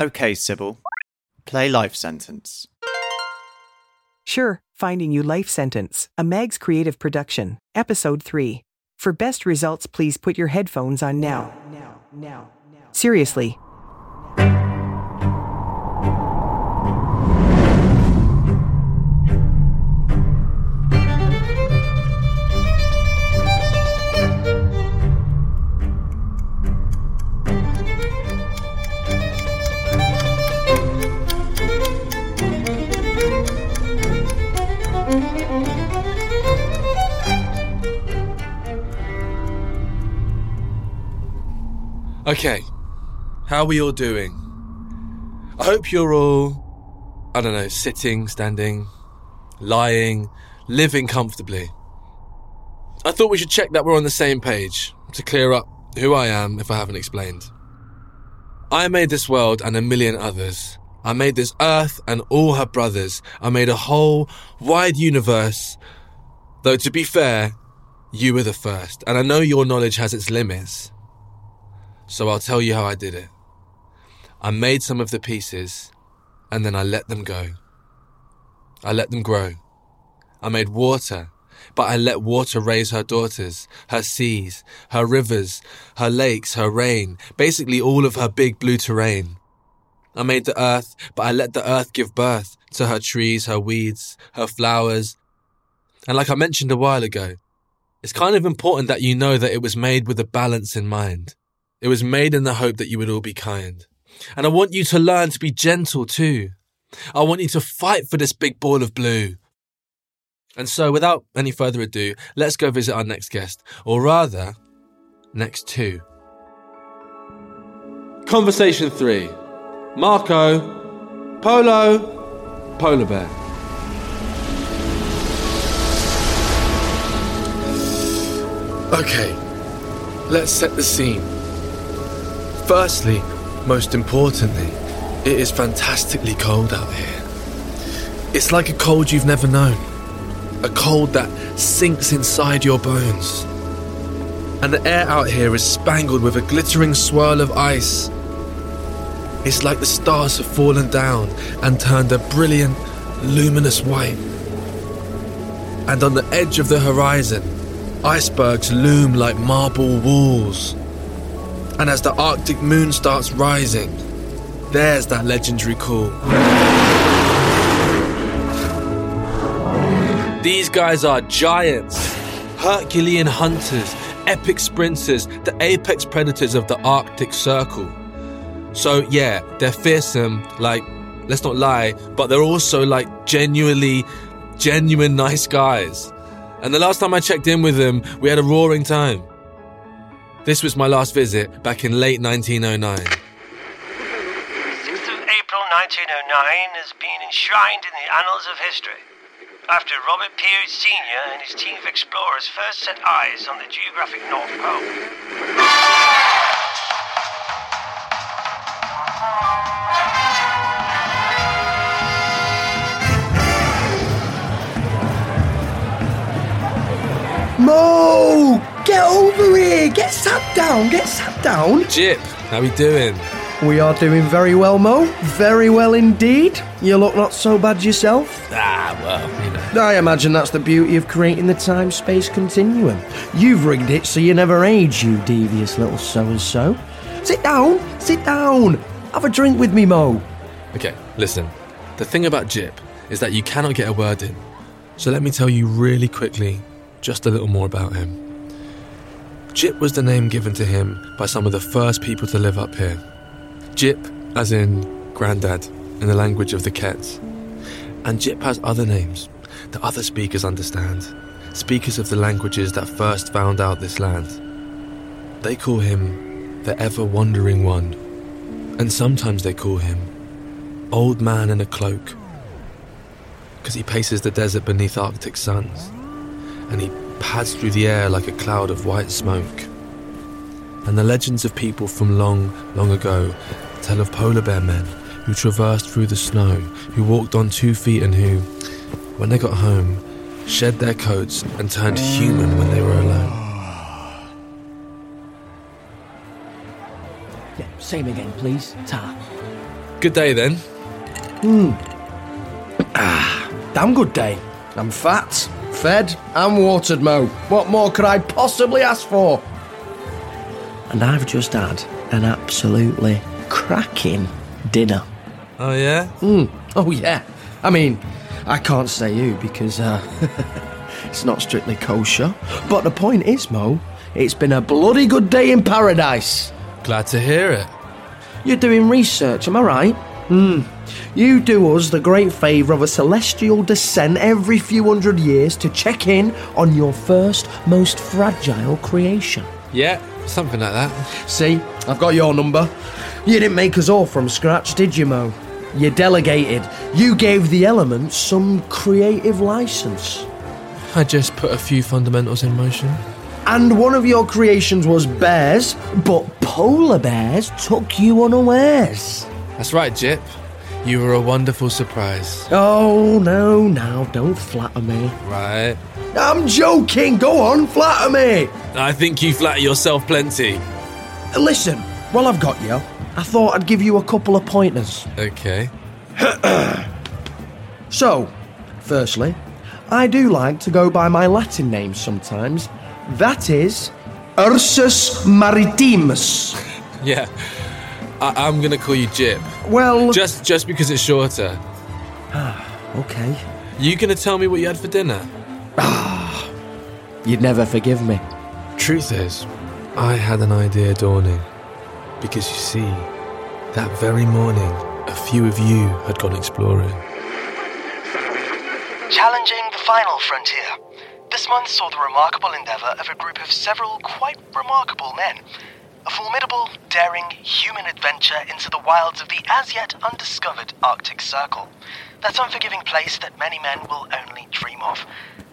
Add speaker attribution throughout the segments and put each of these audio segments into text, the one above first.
Speaker 1: Okay, Sybil. Play Life Sentence.
Speaker 2: Sure, Finding You Life Sentence, a Mags Creative production, Episode 3. For best results, please put your headphones on now. Now, now, now. Seriously.
Speaker 3: Okay, how are we all doing? I hope you're all, I don't know, sitting, standing, lying, living comfortably. I thought we should check that we're on the same page to clear up who I am if I haven't explained. I made this world and a million others. I made this earth and all her brothers. I made a whole wide universe. Though to be fair, you were the first, and I know your knowledge has its limits. So I'll tell you how I did it. I made some of the pieces, and then I let them go. I let them grow. I made water, but I let water raise her daughters, her seas, her rivers, her lakes, her rain, basically all of her big blue terrain. I made the earth, but I let the earth give birth to her trees, her weeds, her flowers. And like I mentioned a while ago, it's kind of important that you know that it was made with a balance in mind. It was made in the hope that you would all be kind. And I want you to learn to be gentle too. I want you to fight for this big ball of blue. And so, without any further ado, let's go visit our next guest, or rather, next two. Conversation three Marco, Polo, Polar Bear. Okay, let's set the scene. Firstly, most importantly, it is fantastically cold out here. It's like a cold you've never known. A cold that sinks inside your bones. And the air out here is spangled with a glittering swirl of ice. It's like the stars have fallen down and turned a brilliant, luminous white. And on the edge of the horizon, icebergs loom like marble walls. And as the Arctic moon starts rising, there's that legendary call. These guys are giants, Herculean hunters, epic sprinters, the apex predators of the Arctic Circle. So, yeah, they're fearsome, like, let's not lie, but they're also like genuinely, genuine nice guys. And the last time I checked in with them, we had a roaring time. This was my last visit back in late 1909.
Speaker 4: 6th of April 1909 has been enshrined in the annals of history. After Robert Peary Sr. and his team of explorers first set eyes on the geographic North Pole.
Speaker 5: Mo! Get over here! Get sat down! Get sat down!
Speaker 3: Jip, how we doing?
Speaker 5: We are doing very well, Mo. Very well indeed. You look not so bad yourself.
Speaker 3: Ah, well, you know.
Speaker 5: I imagine that's the beauty of creating the time space continuum. You've rigged it so you never age, you devious little so and so. Sit down! Sit down! Have a drink with me, Mo.
Speaker 3: Okay, listen. The thing about Jip is that you cannot get a word in. So let me tell you really quickly just a little more about him. Jip was the name given to him by some of the first people to live up here. Jip, as in granddad, in the language of the Kets. And Jip has other names that other speakers understand, speakers of the languages that first found out this land. They call him the ever wandering one, and sometimes they call him Old Man in a Cloak, because he paces the desert beneath Arctic suns, and he pads through the air like a cloud of white smoke. And the legends of people from long, long ago tell of polar bear men who traversed through the snow, who walked on two feet, and who, when they got home, shed their coats and turned human when they were alone.
Speaker 6: Yeah, same again, please. Ta.
Speaker 3: Good day then. Hmm.
Speaker 5: Ah, damn good day. I'm fat, fed, and watered, Mo. What more could I possibly ask for? And I've just had an absolutely cracking dinner.
Speaker 3: Oh yeah?
Speaker 5: Oh, yeah. I mean, I can't say you because uh, it's not strictly kosher. But the point is, Mo, it's been a bloody good day in paradise.
Speaker 3: Glad to hear it.
Speaker 5: You're doing research, am I right? Hmm. You do us the great favour of a celestial descent every few hundred years to check in on your first, most fragile creation.
Speaker 3: Yeah, something like that.
Speaker 5: See, I've got your number. You didn't make us all from scratch, did you, Mo? You delegated. You gave the elements some creative license.
Speaker 3: I just put a few fundamentals in motion.
Speaker 5: And one of your creations was bears, but polar bears took you unawares.
Speaker 3: That's right, Jip. You were a wonderful surprise.
Speaker 5: Oh, no, now don't flatter me.
Speaker 3: Right.
Speaker 5: I'm joking. Go on, flatter me.
Speaker 3: I think you flatter yourself plenty.
Speaker 5: Listen, while I've got you, I thought I'd give you a couple of pointers.
Speaker 3: Okay.
Speaker 5: So, firstly, I do like to go by my Latin name sometimes. That is Ursus Maritimus.
Speaker 3: Yeah. I- I'm gonna call you Jip.
Speaker 5: Well,
Speaker 3: Just just because it's shorter.
Speaker 5: okay.
Speaker 3: You gonna tell me what you had for dinner?
Speaker 5: Ah, you'd never forgive me.
Speaker 3: Truth is, I had an idea dawning. Because you see, that very morning, a few of you had gone exploring.
Speaker 4: Challenging the final frontier. This month saw the remarkable endeavor of a group of several quite remarkable men. A formidable, daring human adventure into the wilds of the as yet undiscovered Arctic Circle. That unforgiving place that many men will only dream of.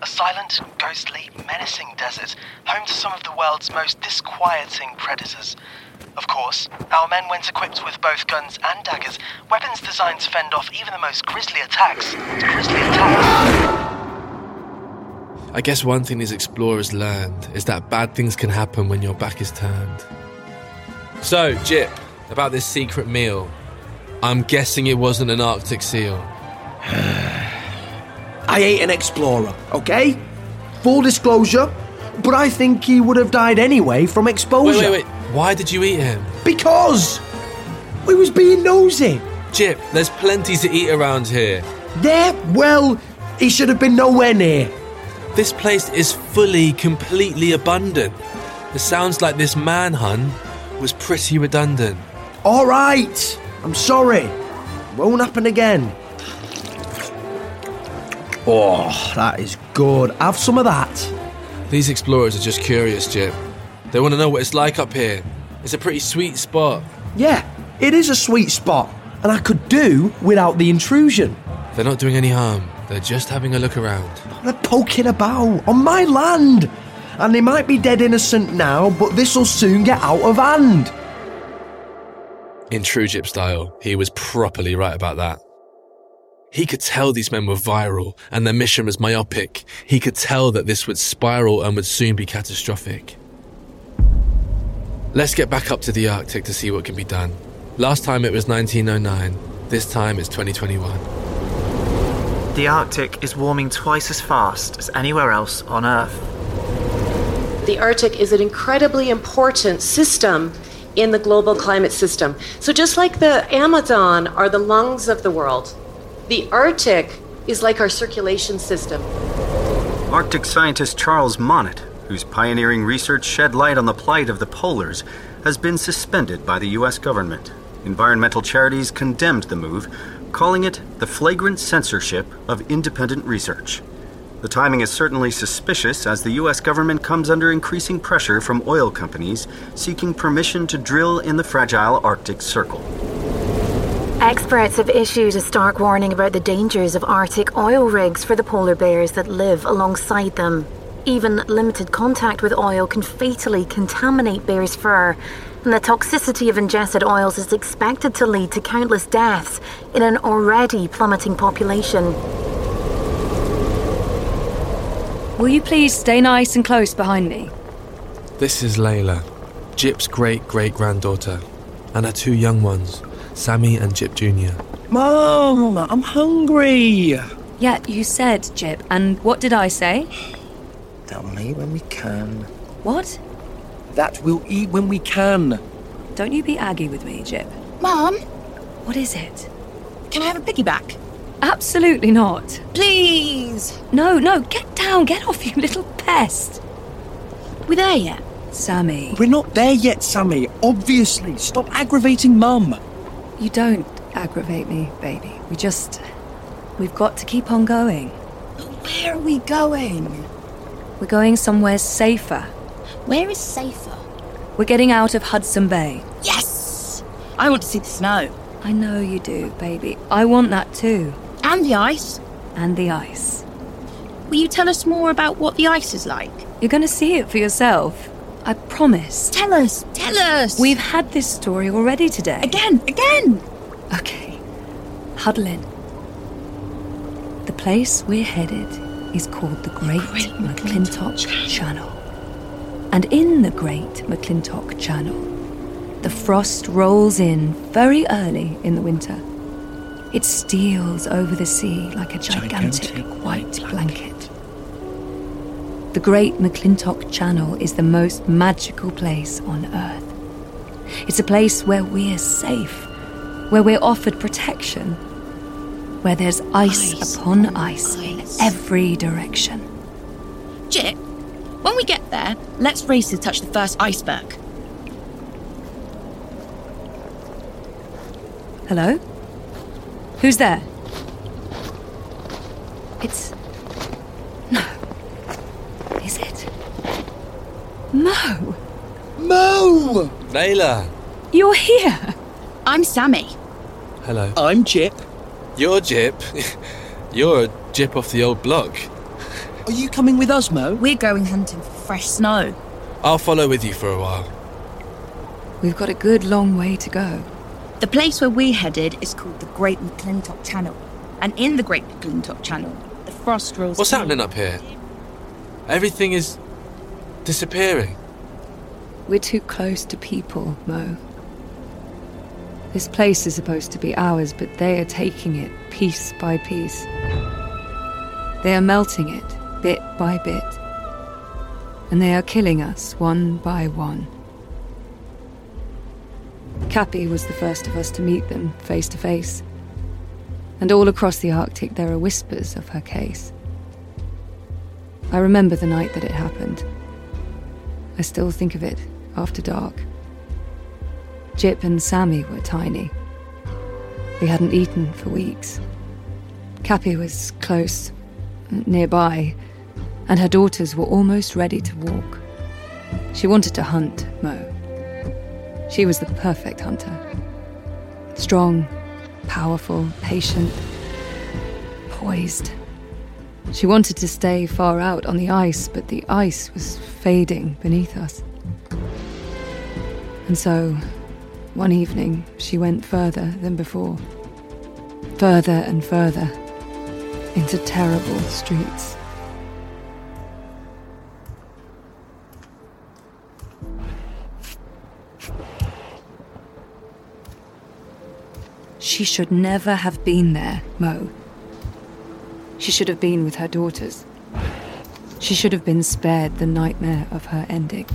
Speaker 4: A silent, ghostly, menacing desert, home to some of the world's most disquieting predators. Of course, our men went equipped with both guns and daggers, weapons designed to fend off even the most grisly attacks. Grisly attacks.
Speaker 3: I guess one thing these explorers learned is that bad things can happen when your back is turned. So, Jip, about this secret meal. I'm guessing it wasn't an Arctic seal.
Speaker 5: I ate an explorer, okay? Full disclosure, but I think he would have died anyway from exposure.
Speaker 3: Wait, wait, wait. Why did you eat him?
Speaker 5: Because we was being nosy.
Speaker 3: Jip, there's plenty to eat around here.
Speaker 5: Yeah, well, he should have been nowhere near.
Speaker 3: This place is fully, completely abundant. It sounds like this manhunt was pretty redundant.
Speaker 5: All right, I'm sorry. Won't happen again. Oh, that is good. Have some of that.
Speaker 3: These explorers are just curious, Jip. They want to know what it's like up here. It's a pretty sweet spot.
Speaker 5: Yeah, it is a sweet spot, and I could do without the intrusion.
Speaker 3: They're not doing any harm. They're just having a look around.
Speaker 5: They're poking about on my land. And they might be dead innocent now, but this'll soon get out of hand.
Speaker 3: In true Jip style, he was properly right about that. He could tell these men were viral and their mission was myopic. He could tell that this would spiral and would soon be catastrophic. Let's get back up to the Arctic to see what can be done. Last time it was 1909, this time it's 2021.
Speaker 6: The Arctic is warming twice as fast as anywhere else on Earth.
Speaker 7: The Arctic is an incredibly important system in the global climate system. So, just like the Amazon are the lungs of the world, the Arctic is like our circulation system.
Speaker 8: Arctic scientist Charles Monnett, whose pioneering research shed light on the plight of the polars, has been suspended by the U.S. government. Environmental charities condemned the move, calling it the flagrant censorship of independent research. The timing is certainly suspicious as the U.S. government comes under increasing pressure from oil companies seeking permission to drill in the fragile Arctic Circle.
Speaker 9: Experts have issued a stark warning about the dangers of Arctic oil rigs for the polar bears that live alongside them. Even limited contact with oil can fatally contaminate bears' fur, and the toxicity of ingested oils is expected to lead to countless deaths in an already plummeting population.
Speaker 10: Will you please stay nice and close behind me?
Speaker 3: This is Layla, Jip's great great granddaughter, and her two young ones, Sammy and Jip Jr.
Speaker 5: Mom, I'm hungry.
Speaker 10: Yeah, you said, Jip. And what did I say?
Speaker 5: Tell me when we can.
Speaker 10: What?
Speaker 5: That we'll eat when we can.
Speaker 10: Don't you be aggy with me, Jip.
Speaker 11: Mom,
Speaker 10: What is it?
Speaker 11: can I have a piggyback?
Speaker 10: Absolutely not.
Speaker 11: Please.
Speaker 10: No, no, get down, get off, you little pest.
Speaker 11: We there yet?
Speaker 10: Sammy,
Speaker 5: We're not there yet, Sammy. Obviously. Stop aggravating Mum.
Speaker 10: you don't aggravate me, baby. We just. We've got to keep on going.
Speaker 11: But where are we going?
Speaker 10: We're going somewhere safer.
Speaker 11: Where is safer?
Speaker 10: We're getting out of Hudson Bay.
Speaker 11: Yes! I want to see the snow.
Speaker 10: I know you do, baby. I want that too.
Speaker 11: And the ice.
Speaker 10: And the ice.
Speaker 11: Will you tell us more about what the ice is like?
Speaker 10: You're going to see it for yourself. I promise.
Speaker 11: Tell us, tell us!
Speaker 10: We've had this story already today.
Speaker 11: Again, again!
Speaker 10: Okay. Huddle in. The place we're headed is called the Great, McClintock, Channel. And in the Great McClintock Channel, the frost rolls in very early in the winter. It steals over the sea like a gigantic, white blanket. The Great McClintock Channel is the most magical place on Earth. It's a place where we're safe, where we're offered protection, where there's ice, upon ice, in every direction.
Speaker 11: Jip, when we get there, let's race to touch the first iceberg.
Speaker 10: Hello? Who's there? It's. No. Is it? Mo!
Speaker 5: Mo!
Speaker 3: Layla!
Speaker 10: You're here!
Speaker 11: I'm Sammy.
Speaker 3: Hello.
Speaker 5: I'm Jip.
Speaker 3: You're Jip. You're a Jip off the old block.
Speaker 5: Are you coming with us, Mo?
Speaker 11: We're going hunting for fresh snow.
Speaker 3: I'll follow with you for a while.
Speaker 10: We've got a good long way to go.
Speaker 11: The place where we're headed is called the Great McClintock Channel. And in the Great McClintock Channel, the frost rolls.
Speaker 3: What's
Speaker 11: in.
Speaker 3: happening up here? Everything is disappearing.
Speaker 10: We're too close to people, Mo. This place is supposed to be ours, but they are taking it piece by piece. They are melting it bit by bit. And they are killing us one by one. Cappy was the first of us to meet them face to face. And all across the Arctic, there are whispers of her case. I remember the night that it happened. I still think of it after dark. Jip and Sammy were tiny. We hadn't eaten for weeks. Cappy was close, nearby, and her daughters were almost ready to walk. She wanted to hunt, Mo. She was the perfect hunter. Strong, powerful, patient, poised. She wanted to stay far out on the ice, but the ice was fading beneath us. And so, one evening, she went further than before. Further and further into terrible streets. She should never have been there, Mo. She should have been with her daughters. She should have been spared the nightmare of her ending.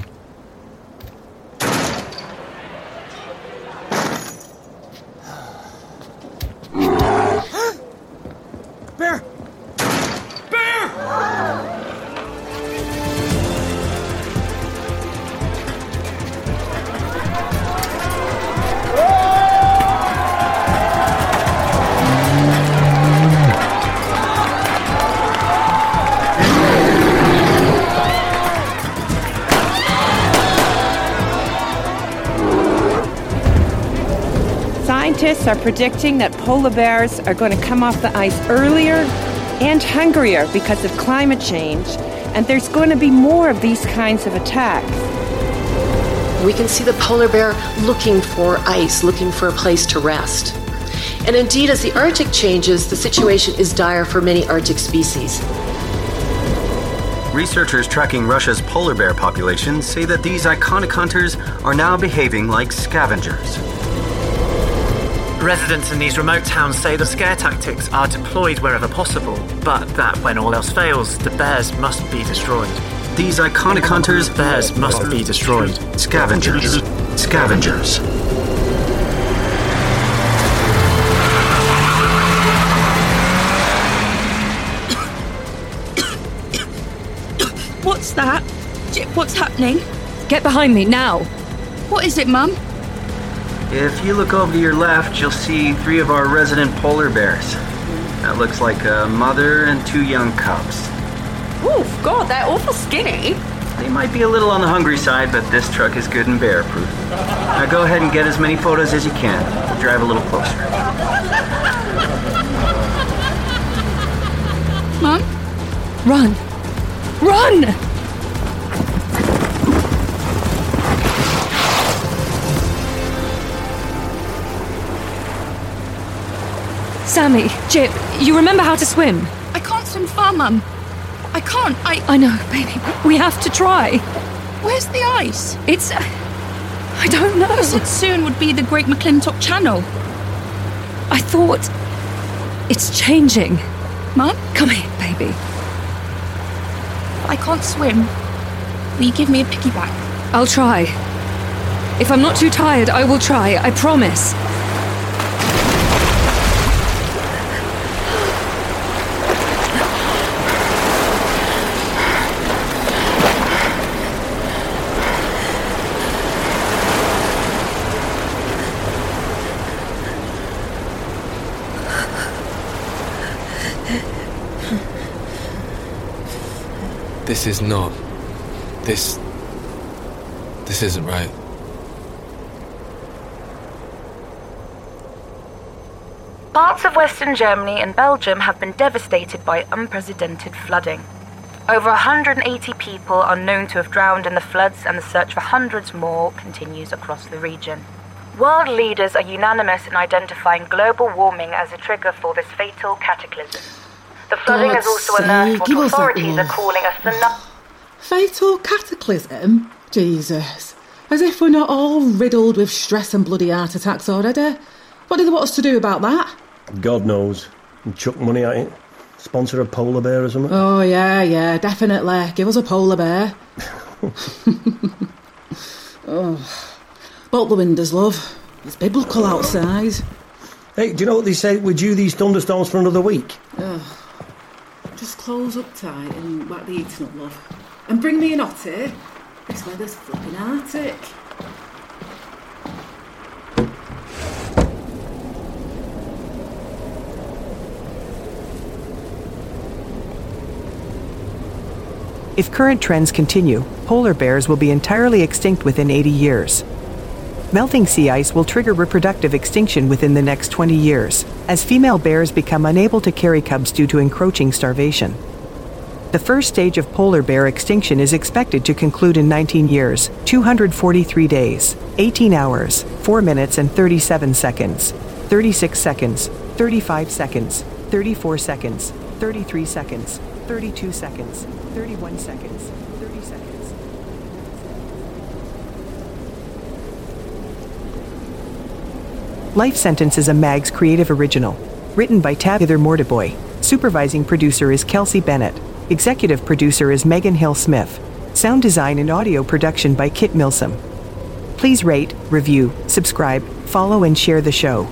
Speaker 12: Scientists are predicting that polar bears are going to come off the ice earlier and hungrier because of climate change, and there's going to be more of these kinds of attacks.
Speaker 7: We can see the polar bear looking for ice, looking for a place to rest. And indeed, as the Arctic changes, the situation is dire for many Arctic species.
Speaker 8: Researchers tracking Russia's polar bear population say that these iconic hunters are now behaving like scavengers.
Speaker 6: Residents in these remote towns say the scare tactics are deployed wherever possible, but that when all else fails, the bears must be destroyed.
Speaker 8: These iconic hunters,
Speaker 6: bears must be destroyed.
Speaker 8: Scavengers. Scavengers.
Speaker 11: What's that? Jip, what's happening?
Speaker 10: Get behind me now.
Speaker 11: What is it, Mum?
Speaker 8: If you look over to your left, you'll see three of our resident polar bears. That looks like a mother and two young cubs.
Speaker 13: Oof, God, they're awful skinny.
Speaker 8: They might be a little on the hungry side, but this truck is good and bear proof. Now go ahead and get as many photos as you can. Drive a little closer.
Speaker 11: Mom?
Speaker 10: Run! Run! Sammy, Jip, you remember how to swim?
Speaker 11: I can't swim far, Mum. I can't. I.
Speaker 10: I know, baby. We have to try.
Speaker 11: Where's the ice?
Speaker 10: It's. Uh, I don't know.
Speaker 11: You said soon would be the Great McClintock Channel.
Speaker 10: I thought. It's changing.
Speaker 11: Mum?
Speaker 10: Come here, baby.
Speaker 11: I can't swim. Will you give me a piggyback?
Speaker 10: I'll try. If I'm not too tired, I will try. I promise.
Speaker 3: This is not. This. This isn't right.
Speaker 9: Parts of Western Germany and Belgium have been devastated by unprecedented flooding. Over 180 people are known to have drowned in the floods, and the search for hundreds more continues across the region. World leaders are unanimous in identifying global warming as a trigger for this fatal cataclysm. The flooding
Speaker 14: God's
Speaker 9: has also unearthed
Speaker 14: sake,
Speaker 9: what
Speaker 14: give us that
Speaker 9: authorities are
Speaker 14: love.
Speaker 9: calling a tsunami.
Speaker 14: Fatal cataclysm? Jesus. As if we're not all riddled with stress and bloody heart attacks already. What do they want us to do about that?
Speaker 5: God knows. And chuck money at it. Sponsor a polar bear or something.
Speaker 14: Oh, yeah, yeah, definitely. Give us a polar bear. oh. Bolt the windows, love. It's biblical outside.
Speaker 5: Hey, do you know what they say? We're due these thunderstorms for another week.
Speaker 14: Ugh. Just close up tight and whack the heating up, love. And bring me an otter. This weather's flipping arctic.
Speaker 2: If current trends continue, polar bears will be entirely extinct within 80 years. Melting sea ice will trigger reproductive extinction within the next 20 years, as female bears become unable to carry cubs due to encroaching starvation. The first stage of polar bear extinction is expected to conclude in 19 years, 243 days, 18 hours, 4 minutes and 37 seconds, 36 seconds, 35 seconds, 34 seconds, 33 seconds, 32 seconds, 31 seconds, 30 seconds. Life Sentence is a Mags creative original. Written by Tabitha Mortiboy. Supervising producer is Kelsey Bennett. Executive producer is Megan Hill Smith. Sound design and audio production by Kit Milsom. Please rate, review, subscribe, follow, and share the show.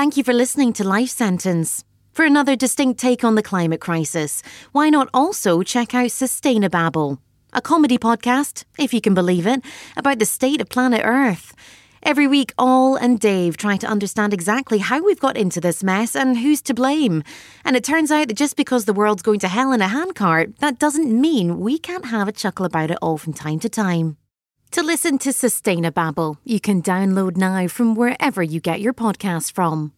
Speaker 15: Thank you for listening to Life Sentence. For another distinct take on the climate crisis, why not also check out Sustainababble, a comedy podcast, if you can believe it, about the state of planet Earth. Every week, Ol and Dave try to understand exactly how we've got into this mess and who's to blame. And it turns out that just because the world's going to hell in a handcart, that doesn't mean we can't have a chuckle about it all from time to time. To listen to Sustainababble, you can download now from wherever you get your podcasts from.